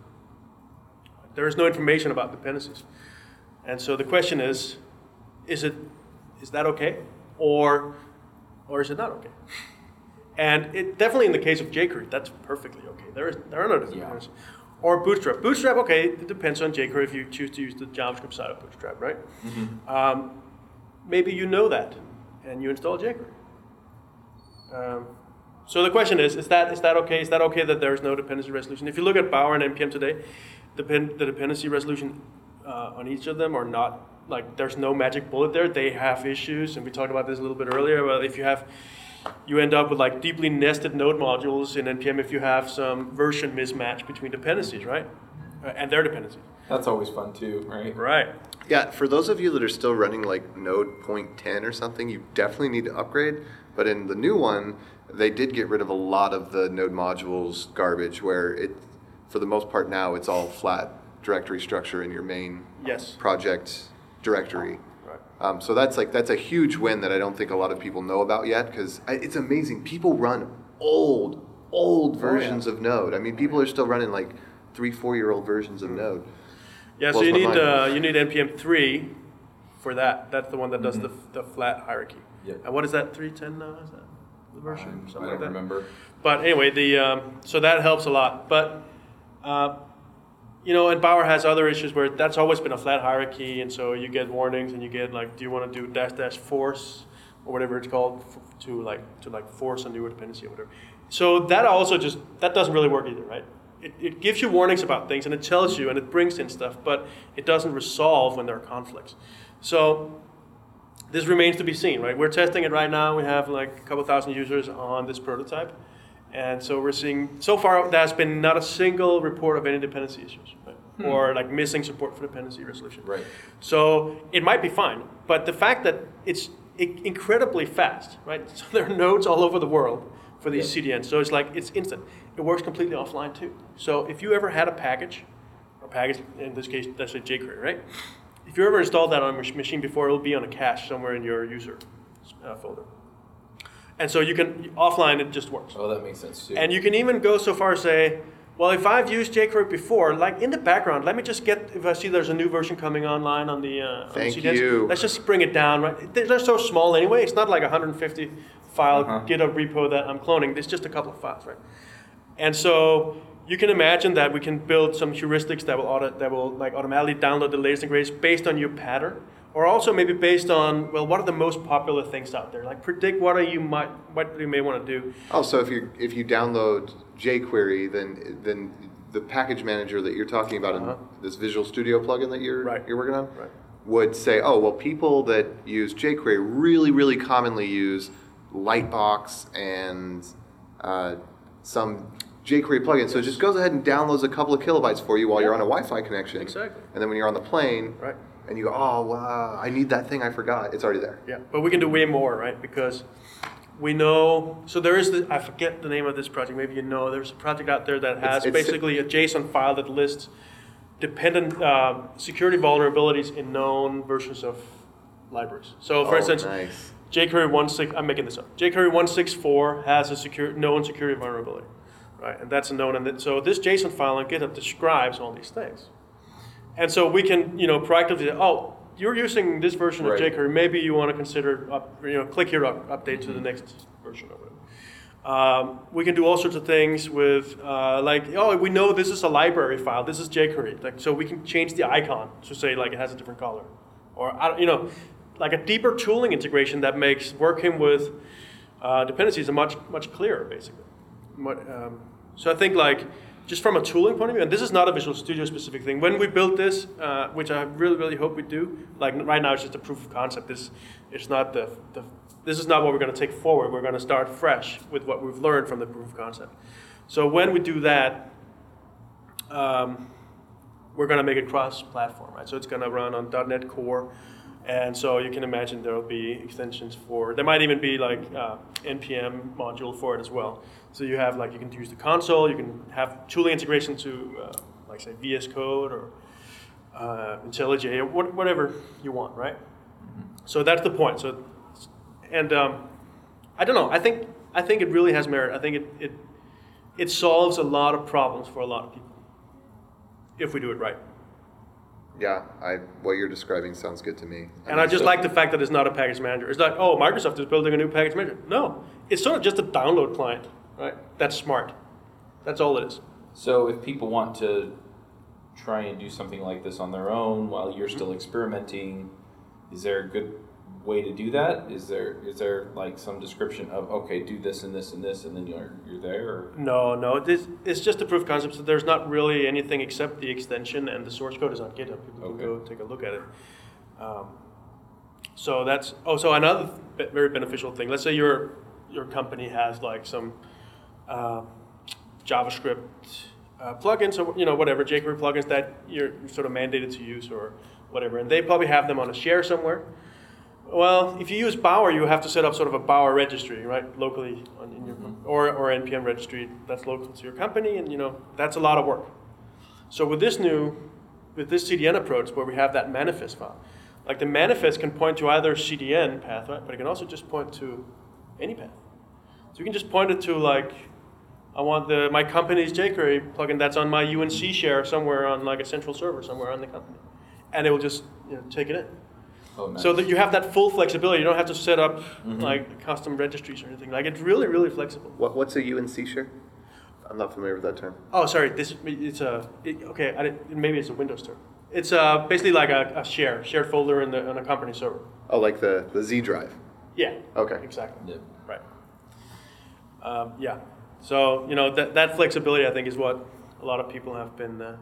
Speaker 4: There is no information about dependencies. And so the question is, is it is that okay? Or or is it not okay? And it definitely in the case of jQuery, that's perfectly okay. There is there are no dependencies. Or Bootstrap. Bootstrap, okay, it depends on jQuery if you choose to use the JavaScript side of Bootstrap, right? Um, maybe you know that, and you install jQuery. Um, so the question is, is that, is that okay? Is that okay that there is no dependency resolution? If you look at Bower and NPM today, depend, the dependency resolution uh, on each of them are not, like there's no magic bullet there. They have issues, and we talked about this a little bit earlier, but if you have, you end up with like deeply nested node modules in NPM if you have some version mismatch between dependencies, right? Uh, and their dependencies.
Speaker 2: That's always fun too, right?
Speaker 4: Right.
Speaker 1: Yeah, for those of you that are still running like Node point 10 or something, you definitely need to upgrade. But in the new one, they did get rid of a lot of the Node modules garbage where it, for the most part now, it's all flat directory structure in your main
Speaker 4: Yes.
Speaker 1: project directory.
Speaker 4: Right.
Speaker 1: Um, so that's like that's a huge win that I don't think a lot of people know about yet because it's amazing. People run old, old versions of Node. I mean, people are still running like three, four year old versions of Node.
Speaker 4: Yeah, so you need uh, you need npm three for that. That's the one that does the, the flat hierarchy.
Speaker 2: Yep.
Speaker 4: And what is that? Three ten now? Is that the version?
Speaker 2: Um, I don't
Speaker 4: that.
Speaker 2: remember.
Speaker 4: But anyway, the um, so that helps a lot. But uh, you know, and Bower has other issues where that's always been a flat hierarchy, and so you get warnings, and you get like, do you want to do dash dash force or whatever it's called f- to like to like force a newer dependency or whatever. So that also just that doesn't really work either, right? It, it gives you warnings about things and it tells you and it brings in stuff, but it doesn't resolve when there are conflicts. So this remains to be seen, right? We're testing it right now. We have like a couple thousand users on this prototype. And so we're seeing, so far, there's been not a single report of any dependency issues, right? Or like missing support for dependency resolution.
Speaker 2: Right.
Speaker 4: So it might be fine, but the fact that it's incredibly fast, right? So there are nodes all over the world for these CDNs. So it's like, it's instant. It works completely offline too. So if you ever had a package, or package, in this case, let's say jQuery, right? If you ever installed that on a machine before, it'll be on a cache somewhere in your user uh, folder. And so you can, offline, it just works.
Speaker 2: Oh, that makes sense too.
Speaker 4: And you can even go so far as say, well, if I've used jQuery before, like in the background, let me just get, if I see there's a new version coming online on the, uh, on the
Speaker 1: Thank you.
Speaker 4: let's just bring it down, right? They're they're so small anyway. It's not like a 150 file
Speaker 2: Uh-huh.
Speaker 4: GitHub repo that I'm cloning. It's just a couple of files, right? And so you can imagine that we can build some heuristics that will auto, that will like automatically download the latest and greatest based on your pattern, or also maybe based on well, what are the most popular things out there? Like predict what are you might what you may want to do.
Speaker 1: Oh, so if you if you download jQuery, then then the package manager that you're talking about
Speaker 4: Uh-huh.
Speaker 1: in this Visual Studio plugin that you're
Speaker 4: Right.
Speaker 1: you're working on
Speaker 4: Right.
Speaker 1: would say, oh well, people that use jQuery really really commonly use Lightbox and uh, some jQuery plugin. So it just goes ahead and downloads a couple of kilobytes for you while you're on a Wi-Fi connection.
Speaker 4: Exactly.
Speaker 1: And then when you're on the plane,
Speaker 4: Right.
Speaker 1: And you go, oh wow, I need that thing I forgot. It's already there.
Speaker 4: Yeah, but we can do way more, right? Because we know. So there is the I forget the name of this project. Maybe you know. There's a project out there that has
Speaker 1: It's- it's-
Speaker 4: basically a JSON file that lists dependent uh, security vulnerabilities in known versions of libraries. So, for
Speaker 1: Oh,
Speaker 4: instance,
Speaker 1: nice.
Speaker 4: jQuery 1.6, I'm making this up. jQuery 1.6.4 has a secure, known security vulnerability, right? And that's a known. And so this JSON file on GitHub describes all these things. And so we can, you know, proactively, say, oh, you're using this version
Speaker 2: Right.
Speaker 4: of jQuery. Maybe you want to consider, up, you know, click here, up, update to the next version of it. Um, we can do all sorts of things with, uh, like, oh, we know this is a library file. This is jQuery. Like, so we can change the icon to say like it has a different color, or you know, like a deeper tooling integration that makes working with uh, dependencies a much much clearer, basically. Um, so I think like just from a tooling point of view, and this is not a Visual Studio specific thing. When we built this, uh, which I really really hope we do, like right now it's just a proof of concept. This it's not the, the this is not what we're going to take forward. We're going to start fresh with what we've learned from the proof of concept. So when we do that, um, we're going to make it cross-platform, right? So it's going to run on .NET Core, and so you can imagine there will be extensions for. There might even be like uh, npm module for it as well. So you have like you can use the console, you can have tooling integration to uh, like say VS Code or uh, IntelliJ or what, whatever you want, right? So that's the point. So, and um, I don't know. I think I think it really has merit. I think it, it it solves a lot of problems for a lot of people if we do it right.
Speaker 1: Yeah, I what you're describing sounds good to me.
Speaker 4: And I just
Speaker 1: so-
Speaker 4: like the fact that it's not a package manager. It's like, oh, Microsoft is building a new package manager. No, it's sort of just a download client, right? That's smart. That's all it is.
Speaker 2: So if people want to try and do something like this on their own while you're still mm-hmm. experimenting, is there a good way to do that? Is there is there like some description of okay, do this and this and this, and then you're you're there? Or?
Speaker 4: No, no, this, it's just a proof of concept. So there's not really anything except the extension, and the source code is on GitHub. People
Speaker 2: Okay.
Speaker 4: can go take a look at it. Um, so that's oh, so another very beneficial thing. Let's say your your company has like some uh, JavaScript uh, plugins or you know whatever jQuery plugins that you're sort of mandated to use or whatever, and they probably have them on a share somewhere. Well, if you use Bower, you have to set up sort of a Bower registry, right, locally on, in your or or npm registry that's local to your company, and you know that's a lot of work. So with this new, with this CDN approach, where we have that manifest file, like the manifest can point to either CDN path, right, but it can also just point to any path. So you can just point it to like, I want the my company's jQuery plugin that's on my UNC share somewhere on like a central server somewhere on the company, and it will just you know take it in.
Speaker 2: Oh, nice.
Speaker 4: So that you have that full flexibility. You don't have to set up like custom registries or anything. Like it's really, really flexible.
Speaker 1: What, what's a UNC share? I'm not familiar with that term.
Speaker 4: Oh, sorry. This it's a it, okay. I didn't, maybe it's a Windows term. It's uh, basically like a, a share shared folder in the on a company server.
Speaker 1: Oh, like the, the Z drive.
Speaker 4: Yeah.
Speaker 1: Okay.
Speaker 4: Exactly.
Speaker 2: Yeah.
Speaker 4: Right. Um, yeah. So you know that that flexibility, I think, is what a lot of people have been uh,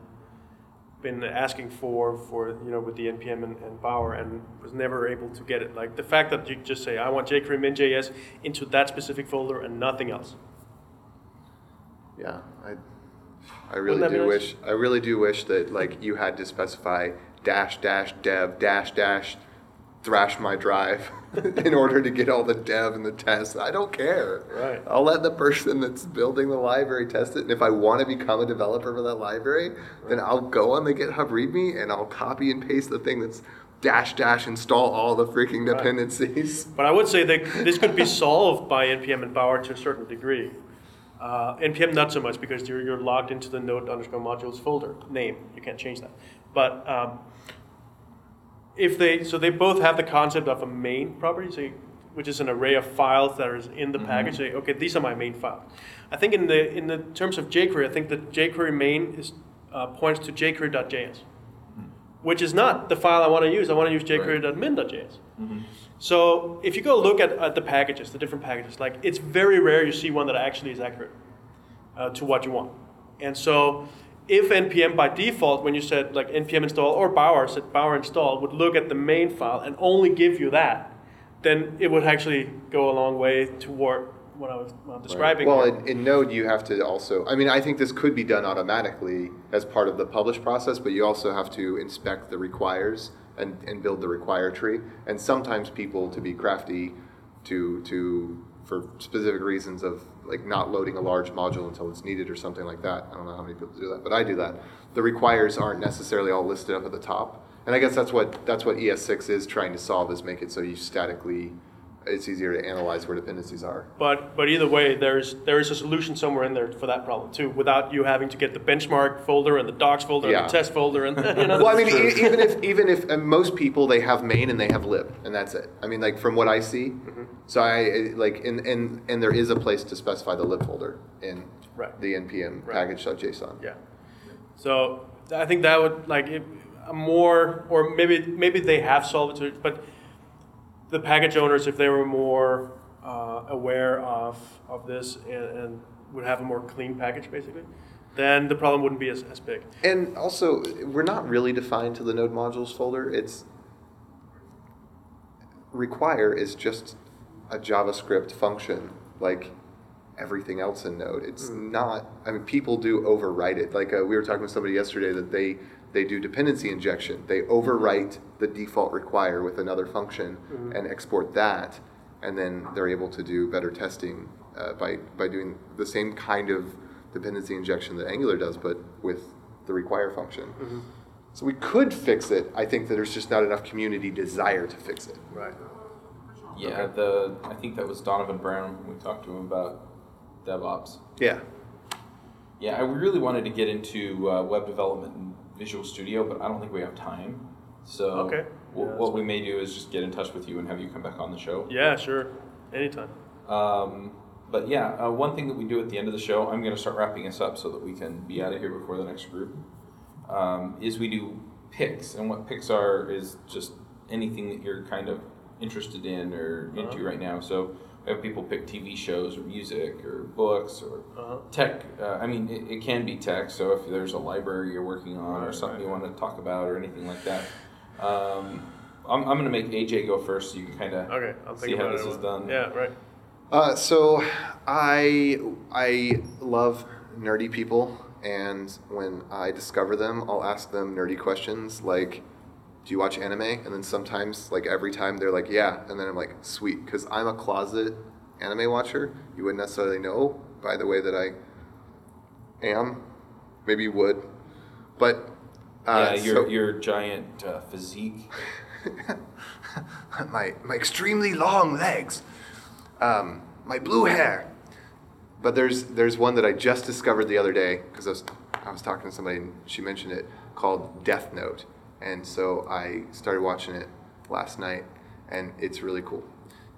Speaker 4: been asking for for you know with the npm and, and Bower, and was never able to get it. Like the fact that you just say, I want jQuery min.js into that specific folder and nothing else.
Speaker 1: Yeah, I, I really do
Speaker 4: nice?
Speaker 1: wish. I really do wish that like you had to specify dash dash dev dash dash thrash my drive in order to get all the dev and the tests. I don't care.
Speaker 4: Right.
Speaker 1: I'll let the person that's building the library test it, and if I want to become a developer for that library, then I'll go on the GitHub README and I'll copy and paste the thing that's dash dash install all the freaking
Speaker 4: Right.
Speaker 1: dependencies.
Speaker 4: But I would say that this could be solved by npm and Bower to a certain degree. Uh, npm not so much because you're, you're logged into the node underscore modules folder name. You can't change that. But um, if they so they both have the concept of a main property, so you, which is an array of files that is in the package. Say, okay, these are my main files. I think in the in the terms of jQuery, I think the jQuery main is uh, points to jQuery.js, which is not the file I want to use. I want to use jQuery.min.js. So if you go look at, at the packages, the different packages, like it's very rare you see one that actually is accurate uh, to what you want. And so if npm by default, when you said like npm install or Bower said Bower install, would look at the main file and only give you that, then it would actually go a long way toward what I was uh, describing.
Speaker 1: Well, in, in Node, you have to also. I mean, I think this could be done automatically as part of the publish process, but you also have to inspect the requires and, and build the require tree. And sometimes people, to be crafty, to to for specific reasons of like not loading a large module until it's needed or something like that. I don't know how many people do that, but I do that. The requires aren't necessarily all listed up at the top, and I guess that's what that's what ES6 is trying to solve is make it so you statically. It's easier to analyze where dependencies are.
Speaker 4: But but either way, there's there is a solution somewhere in there for that problem too, without you having to get the benchmark folder and the docs folder
Speaker 1: Yeah.
Speaker 4: and the test folder and you know.
Speaker 1: Well, I mean, e- even if even if most people they have main and they have lib, and that's it. I mean, like from what I see,
Speaker 4: Mm-hmm.
Speaker 1: so I like and and and there is a place to specify the lib folder in
Speaker 4: Right.
Speaker 1: the npm
Speaker 4: Right.
Speaker 1: package.json.
Speaker 4: Yeah. So I think that would like it, a more, or maybe maybe they have solved it, but the package owners, if they were more uh, aware of of this and, and would have a more clean package, basically, then the problem wouldn't be as, as big.
Speaker 1: And also, we're not really defined to the node modules folder. It's require is just a JavaScript function like everything else in Node. It's not. I mean, people do overwrite it. Like uh, we were talking with somebody yesterday that they they do dependency injection. They overwrite the default require with another function and export that, and then they're able to do better testing uh, by by doing the same kind of dependency injection that Angular does, but with the require function. So we could fix it. I think that there's just not enough community desire to fix it.
Speaker 4: Right.
Speaker 2: Yeah, the I think that was Donovan Brown. We talked to him about DevOps.
Speaker 1: Yeah.
Speaker 2: Yeah, I really wanted to get into uh, web development and Visual Studio, but I don't think we have time. So
Speaker 4: Okay.
Speaker 2: wh-
Speaker 4: Yeah, that's
Speaker 2: what we may do is just get in touch with you and have you come back on the show.
Speaker 4: Yeah, sure. Anytime.
Speaker 2: Um, but yeah, uh, one thing that we do at the end of the show, I'm going to start wrapping us up so that we can be out of here before the next group, um, is we do picks. And what picks are is just anything that you're kind of interested in or into
Speaker 4: Uh-huh.
Speaker 2: right now. So we have people pick TV shows or music or books or
Speaker 4: Uh-huh.
Speaker 2: tech. Uh, I mean, it, it can be tech. So if there's a library you're working on or something
Speaker 4: right.
Speaker 2: you want to talk about or anything like that. Um, I'm, I'm going to make AJ go first so you can kind of
Speaker 4: Okay, I'll
Speaker 2: see how this is done.
Speaker 4: Yeah, right.
Speaker 1: Uh, so I I love nerdy people, and when I discover them, I'll ask them nerdy questions like, "Do you watch anime?" And then sometimes, like every time, they're like, "Yeah," and then I'm like, "Sweet," because I'm a closet anime watcher. You wouldn't necessarily know by the way that I am. Maybe you would, but uh,
Speaker 2: yeah, your
Speaker 1: so-
Speaker 2: your giant uh, physique.
Speaker 1: my my extremely long legs, um, my blue hair. But there's there's one that I just discovered the other day because I was I was talking to somebody and she mentioned it called Death Note, and so I started watching it last night, and it's really cool.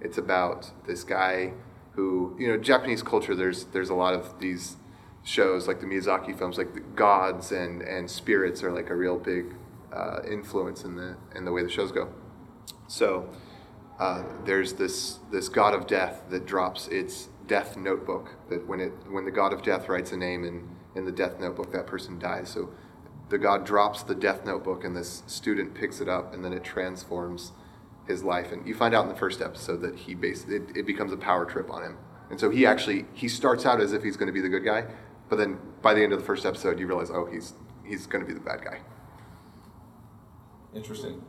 Speaker 1: It's about this guy who you know Japanese culture. There's there's a lot of these shows, like the Miyazaki films, like the gods and, and spirits are like a real big uh, influence in the in the way the shows go. So uh, there's this this god of death that drops its death notebook. That when it when the god of death writes a name in in the death notebook, that person dies. So the god drops the death notebook, and this student picks it up, and then it transforms his life. And you find out in the first episode that he basically it, it becomes a power trip on him. And so he actually he starts out as if he's going to be the good guy, but then by the end of the first episode, you realize, oh, he's he's going to be the bad guy.
Speaker 2: Interesting.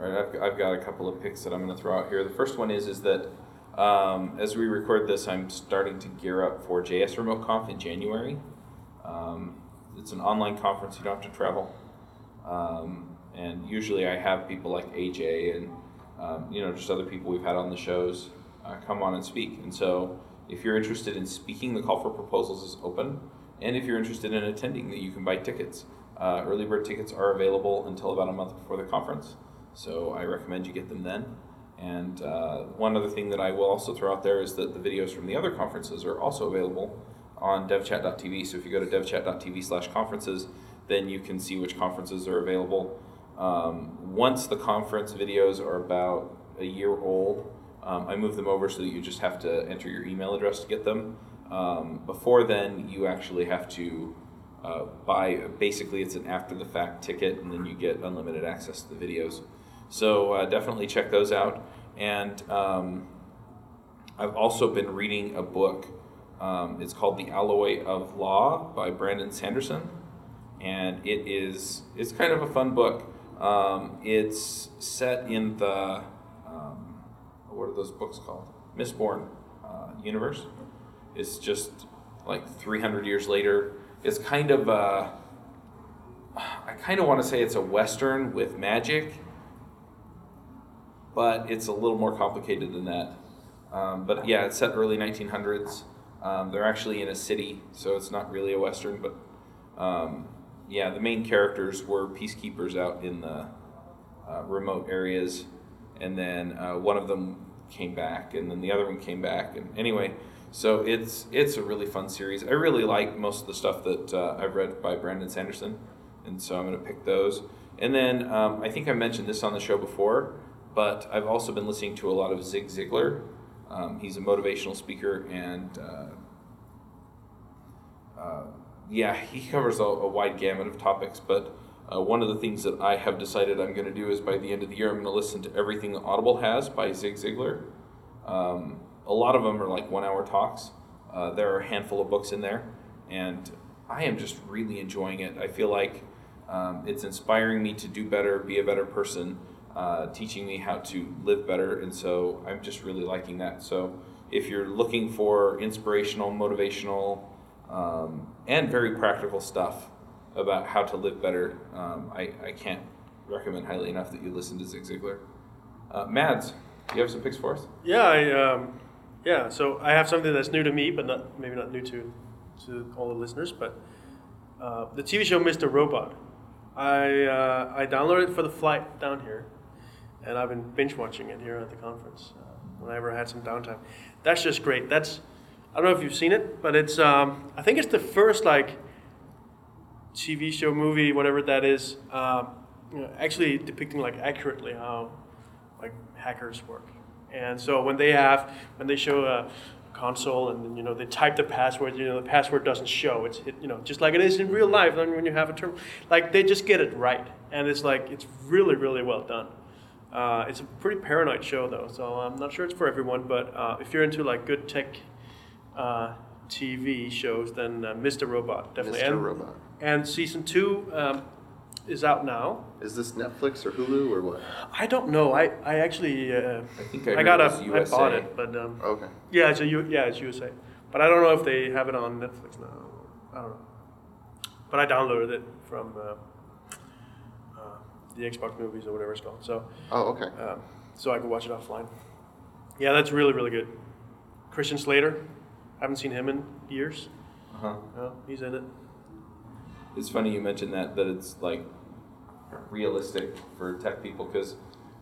Speaker 2: All right, I've, I've got a couple of picks that I'm going to throw out here. The first one is is that um, as we record this, I'm starting to gear up for JS Remote Conf in January. Um, it's an online conference; you don't have to travel. Um, and usually, I have people like AJ and um, you know just other people we've had on the shows uh, come on and speak. And so, if you're interested in speaking, the call for proposals is open. And if you're interested in attending, that you can buy tickets. Uh, early bird tickets are available until about a month before the conference, so I recommend you get them then. And uh, one other thing that I will also throw out there is that the videos from the other conferences are also available on devchat.tv. So if you go to devchat.tv slash conferences, then you can see which conferences are available. Um, once the conference videos are about a year old, um, I move them over so that you just have to enter your email address to get them. Um, before then, you actually have to uh, buy, basically, it's an after the fact ticket, and then you get unlimited access to the videos. So uh, definitely check those out. And um, I've also been reading a book. Um, it's called The Alloy of Law by Brandon Sanderson, and it is it's kind of a fun book. Um, it's set in the um, what are those books called? Mistborn uh, universe. It's just like 300 years later. It's kind of a, I kind of want to say it's a western with magic but it's a little more complicated than that. Um, but yeah, it's set early 1900s. Um, they're actually in a city, so it's not really a western. But um, yeah, the main characters were peacekeepers out in the uh, remote areas, and then uh, one of them came back, and then the other one came back. And anyway, so it's it's a really fun series. I really like most of the stuff that uh, I've read by Brandon Sanderson, and so I'm going to pick those. And then um, I think I mentioned this on the show before but I've also been listening to a lot of Zig Ziglar. Um, he's a motivational speaker, and uh, uh, yeah, he covers a, a, wide gamut of topics. But uh, one of the things that I have decided I'm going to do is by the end of the year, I'm going to listen to everything that Audible has by Zig Ziglar. Um, a lot of them are like one hour talks. Uh, there are a handful of books in there, and I am just really enjoying it. I feel like um, it's inspiring me to do better, be a better person uh, teaching me how to live better. And so I'm just really liking that. So if you're looking for inspirational, motivational, um, and very practical stuff about how to live better, um, I, I can't recommend highly enough that you listen to Zig Ziglar. Uh, Mads, do you have some picks for us?
Speaker 4: Yeah, I, um, yeah. So I have something that's new to me, but not maybe not new to to all the listeners. But uh, the TV show Mr. Robot. I uh, I downloaded for the flight down here, and I've been binge watching it here at the conference uh, whenever I had some downtime. That's just great. That's I don't know if you've seen it, but it's um, I think it's the first like TV show, movie, whatever that is, um, you know, actually depicting like accurately how like hackers work. And so when they have when they show a console and you know they type the password, you know the password doesn't show. It's you know just like it is in real life. When you have a term, like they just get it right, and it's like it's really really well done. Uh, it's a pretty paranoid show though, so I'm not sure it's for everyone. But uh, if you're into like good tech uh, TV shows, then uh, Mr. Robot definitely.
Speaker 1: Mr.
Speaker 4: And,
Speaker 1: Robot.
Speaker 4: And season two um, is out now.
Speaker 1: Is this Netflix or Hulu or what?
Speaker 4: I don't know. I I actually uh,
Speaker 2: I think I,
Speaker 4: I got a I bought it, but um,
Speaker 1: Okay.
Speaker 4: yeah, it's a U, yeah it's USA, but I don't know if they have it on Netflix now. I don't know. But I downloaded it from uh, the Xbox movies or whatever it's called. So.
Speaker 1: Oh, okay.
Speaker 4: um, so I could watch it offline. Yeah, that's really really good. Christian Slater, I haven't seen him in years.
Speaker 2: Uh-huh.
Speaker 4: No, he's in it.
Speaker 2: It's funny you mentioned that that it's like realistic for tech people because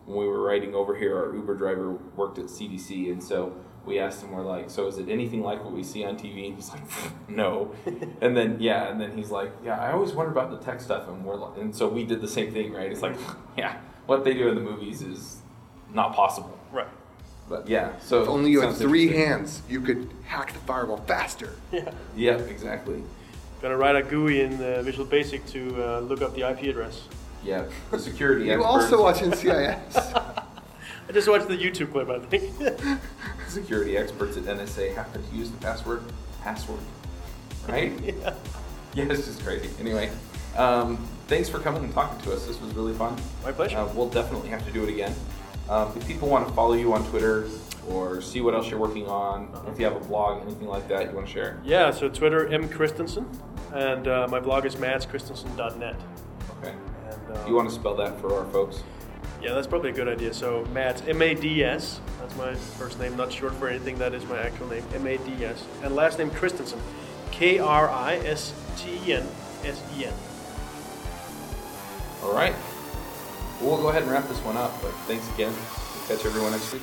Speaker 2: when we were riding over here, our Uber driver worked at CDC, and so we asked him, we're like, so is it anything like what we see on TV? And he's like, no. and then yeah, and then he's like, yeah, I always wonder about the tech stuff, and we're like, and so we did the same thing, right? It's like, yeah, what they do in the movies is not possible.
Speaker 4: Right.
Speaker 2: But yeah, so
Speaker 1: If only you had three hands, you could hack the firewall faster.
Speaker 4: Yeah.
Speaker 2: Yeah, exactly.
Speaker 4: Gonna write a GUI in uh, Visual Basic to uh, look up the IP address.
Speaker 2: Yeah, the security
Speaker 1: You
Speaker 2: experts.
Speaker 1: also watch NCIS.
Speaker 4: I just watched the YouTube clip, I think.
Speaker 2: Security experts at NSA happen to use the password password, right?
Speaker 4: yeah.
Speaker 2: yeah, it's just crazy. Anyway, um, thanks for coming and talking to us. This was really fun.
Speaker 4: My pleasure.
Speaker 2: Uh, we'll definitely have to do it again. Um, if people want to follow you on Twitter or see what else you're working on, if you have a blog, anything like that, you want to share?
Speaker 4: Yeah, so Twitter, M. Kristensen, and uh, my blog is madskristensen.net.
Speaker 2: Okay.
Speaker 4: And, uh,
Speaker 2: You want to spell that for our folks?
Speaker 4: Yeah, that's probably a good idea. So Mads, M-A-D-S, that's my first name, not short for anything, that is my actual name, M-A-D-S. And last name Kristensen, K-R-I-S-T-E-N-S-E-N.
Speaker 2: All right. We'll go ahead and wrap this one up, but thanks again. We'll catch everyone next week.